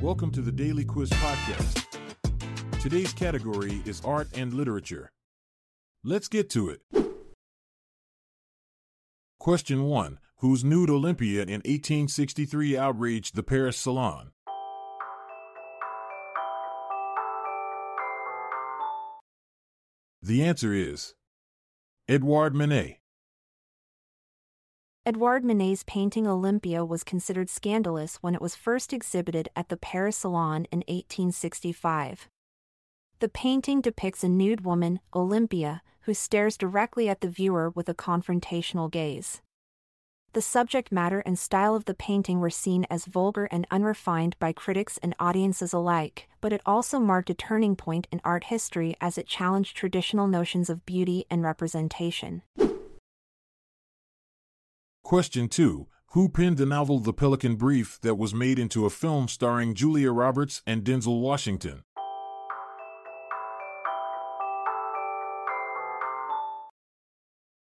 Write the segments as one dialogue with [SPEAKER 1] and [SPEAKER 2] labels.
[SPEAKER 1] Welcome to the Daily Quiz Podcast. Today's category is art and literature. Let's get to it. Question 1 Whose nude Olympia in 1863 outraged the Paris Salon? The answer is Edouard Manet.
[SPEAKER 2] Edouard Manet's painting Olympia was considered scandalous when it was first exhibited at the Paris Salon in 1865. The painting depicts a nude woman, Olympia, who stares directly at the viewer with a confrontational gaze. The subject matter and style of the painting were seen as vulgar and unrefined by critics and audiences alike, but it also marked a turning point in art history as it challenged traditional notions of beauty and representation.
[SPEAKER 1] Question 2 Who penned the novel The Pelican Brief that was made into a film starring Julia Roberts and Denzel Washington?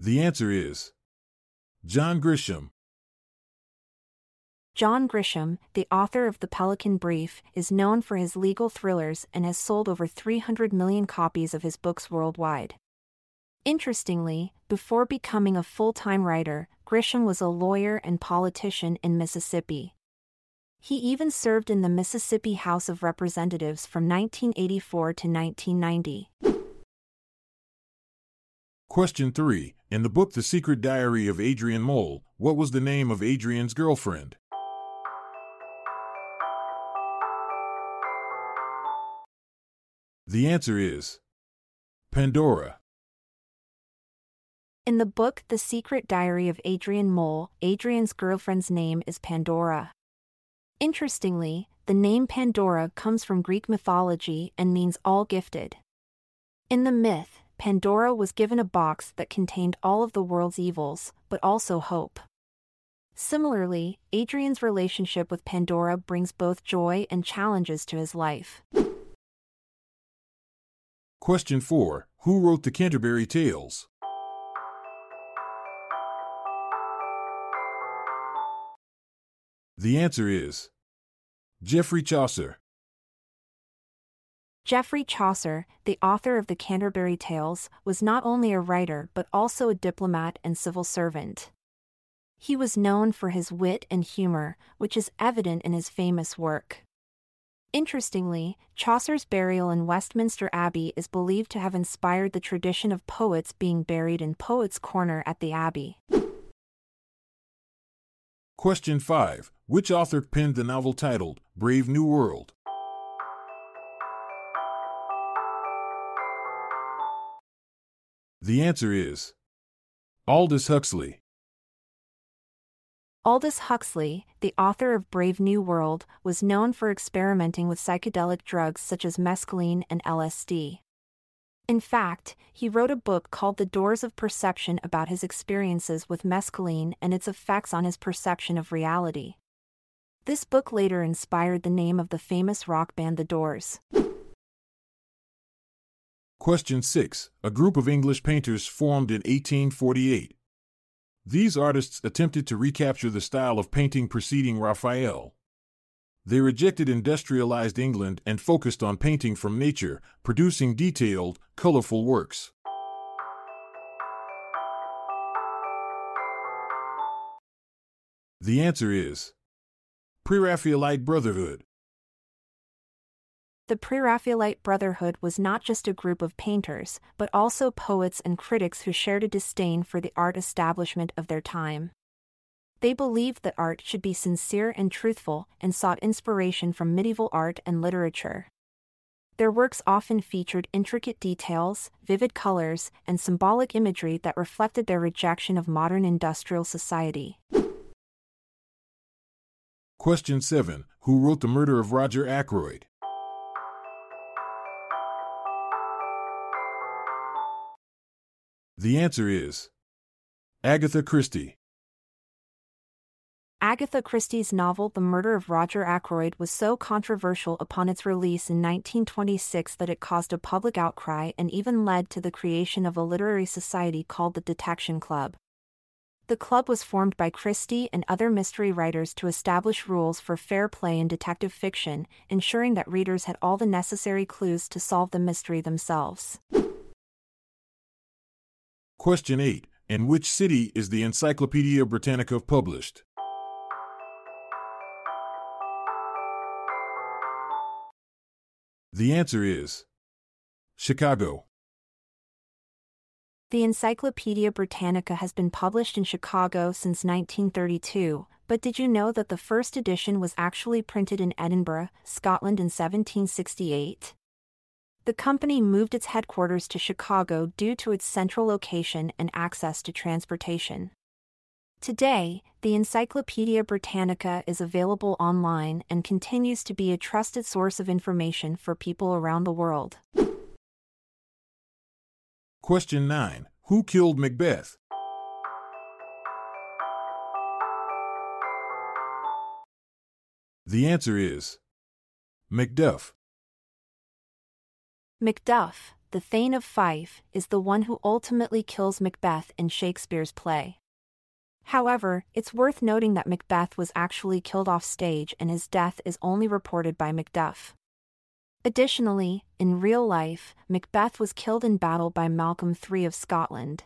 [SPEAKER 1] The answer is John Grisham.
[SPEAKER 2] John Grisham, the author of The Pelican Brief, is known for his legal thrillers and has sold over 300 million copies of his books worldwide. Interestingly, before becoming a full time writer, Grisham was a lawyer and politician in Mississippi. He even served in the Mississippi House of Representatives from 1984 to 1990.
[SPEAKER 1] Question 3 In the book The Secret Diary of Adrian Mole, what was the name of Adrian's girlfriend? The answer is Pandora.
[SPEAKER 2] In the book The Secret Diary of Adrian Mole, Adrian's girlfriend's name is Pandora. Interestingly, the name Pandora comes from Greek mythology and means all gifted. In the myth, Pandora was given a box that contained all of the world's evils, but also hope. Similarly, Adrian's relationship with Pandora brings both joy and challenges to his life.
[SPEAKER 1] Question 4 Who wrote the Canterbury Tales? The answer is Geoffrey Chaucer.
[SPEAKER 2] Geoffrey Chaucer, the author of the Canterbury Tales, was not only a writer but also a diplomat and civil servant. He was known for his wit and humor, which is evident in his famous work. Interestingly, Chaucer's burial in Westminster Abbey is believed to have inspired the tradition of poets being buried in Poets' Corner at the Abbey.
[SPEAKER 1] Question 5 Which author penned the novel titled Brave New World? The answer is Aldous Huxley.
[SPEAKER 2] Aldous Huxley, the author of Brave New World, was known for experimenting with psychedelic drugs such as mescaline and LSD. In fact, he wrote a book called The Doors of Perception about his experiences with mescaline and its effects on his perception of reality. This book later inspired the name of the famous rock band The Doors.
[SPEAKER 1] Question 6 A group of English painters formed in 1848. These artists attempted to recapture the style of painting preceding Raphael. They rejected industrialized England and focused on painting from nature, producing detailed, colorful works. The answer is Pre Raphaelite Brotherhood.
[SPEAKER 2] The Pre Raphaelite Brotherhood was not just a group of painters, but also poets and critics who shared a disdain for the art establishment of their time. They believed that art should be sincere and truthful and sought inspiration from medieval art and literature. Their works often featured intricate details, vivid colors, and symbolic imagery that reflected their rejection of modern industrial society.
[SPEAKER 1] Question 7. Who wrote The Murder of Roger Ackroyd? The answer is Agatha Christie.
[SPEAKER 2] Agatha Christie's novel The Murder of Roger Ackroyd was so controversial upon its release in 1926 that it caused a public outcry and even led to the creation of a literary society called the Detection Club. The club was formed by Christie and other mystery writers to establish rules for fair play in detective fiction, ensuring that readers had all the necessary clues to solve the mystery themselves.
[SPEAKER 1] Question 8. In which city is the Encyclopedia Britannica published? The answer is Chicago.
[SPEAKER 2] The Encyclopedia Britannica has been published in Chicago since 1932, but did you know that the first edition was actually printed in Edinburgh, Scotland in 1768? The company moved its headquarters to Chicago due to its central location and access to transportation. Today, the Encyclopedia Britannica is available online and continues to be a trusted source of information for people around the world.
[SPEAKER 1] Question 9. Who killed Macbeth? The answer is Macduff.
[SPEAKER 2] Macduff, the Thane of Fife, is the one who ultimately kills Macbeth in Shakespeare's play. However, it's worth noting that Macbeth was actually killed off stage and his death is only reported by Macduff. Additionally, in real life, Macbeth was killed in battle by Malcolm III of Scotland.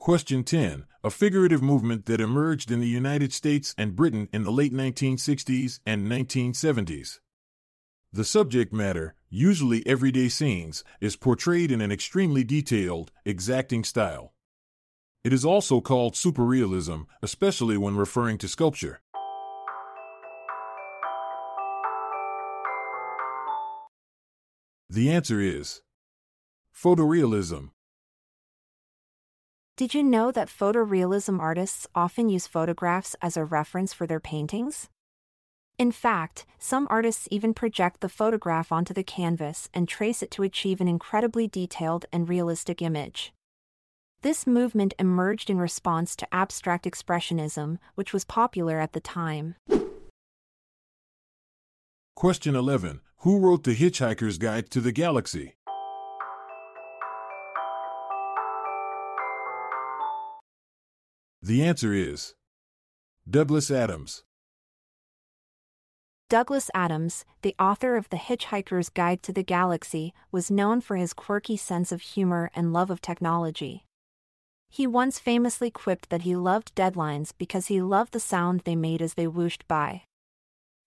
[SPEAKER 1] Question 10. A figurative movement that emerged in the United States and Britain in the late 1960s and 1970s. The subject matter, usually everyday scenes, is portrayed in an extremely detailed, exacting style. It is also called superrealism, especially when referring to sculpture. The answer is photorealism.
[SPEAKER 2] Did you know that photorealism artists often use photographs as a reference for their paintings? In fact, some artists even project the photograph onto the canvas and trace it to achieve an incredibly detailed and realistic image. This movement emerged in response to abstract expressionism, which was popular at the time.
[SPEAKER 1] Question 11. Who wrote The Hitchhiker's Guide to the Galaxy? The answer is Douglas Adams.
[SPEAKER 2] Douglas Adams, the author of The Hitchhiker's Guide to the Galaxy, was known for his quirky sense of humor and love of technology. He once famously quipped that he loved deadlines because he loved the sound they made as they whooshed by.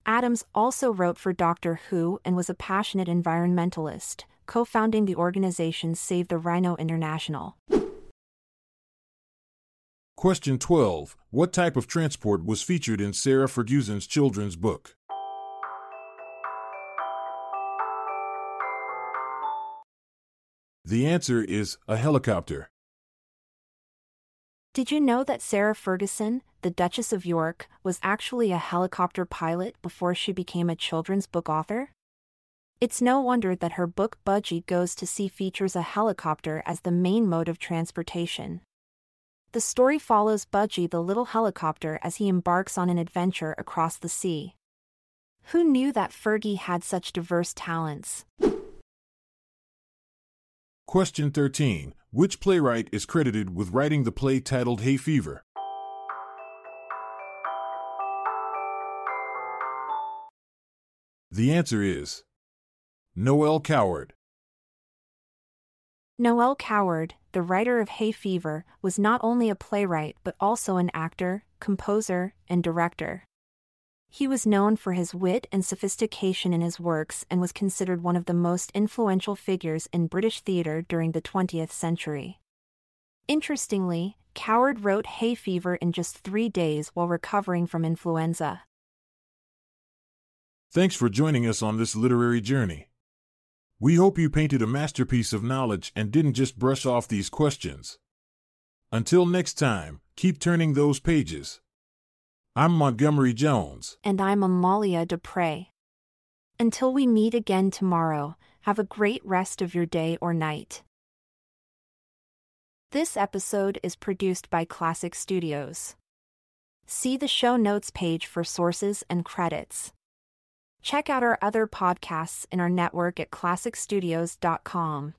[SPEAKER 2] Adams also wrote for Doctor Who and was a passionate environmentalist, co founding the organization Save the Rhino International.
[SPEAKER 1] Question 12. What type of transport was featured in Sarah Ferguson's children's book? The answer is a helicopter.
[SPEAKER 2] Did you know that Sarah Ferguson, the Duchess of York, was actually a helicopter pilot before she became a children's book author? It's no wonder that her book Budgie Goes to Sea features a helicopter as the main mode of transportation. The story follows Budgie the little helicopter as he embarks on an adventure across the sea. Who knew that Fergie had such diverse talents?
[SPEAKER 1] Question 13. Which playwright is credited with writing the play titled Hay Fever? The answer is Noel Coward.
[SPEAKER 2] Noel Coward, the writer of Hay Fever, was not only a playwright but also an actor, composer, and director. He was known for his wit and sophistication in his works and was considered one of the most influential figures in British theatre during the 20th century. Interestingly, Coward wrote Hay Fever in just three days while recovering from influenza.
[SPEAKER 1] Thanks for joining us on this literary journey. We hope you painted a masterpiece of knowledge and didn't just brush off these questions. Until next time, keep turning those pages. I'm Montgomery Jones.
[SPEAKER 2] And I'm Amalia Dupre. Until we meet again tomorrow, have a great rest of your day or night. This episode is produced by Klassic Studios. See the show notes page for sources and credits. Check out our other podcasts in our network at klassicstudios.com.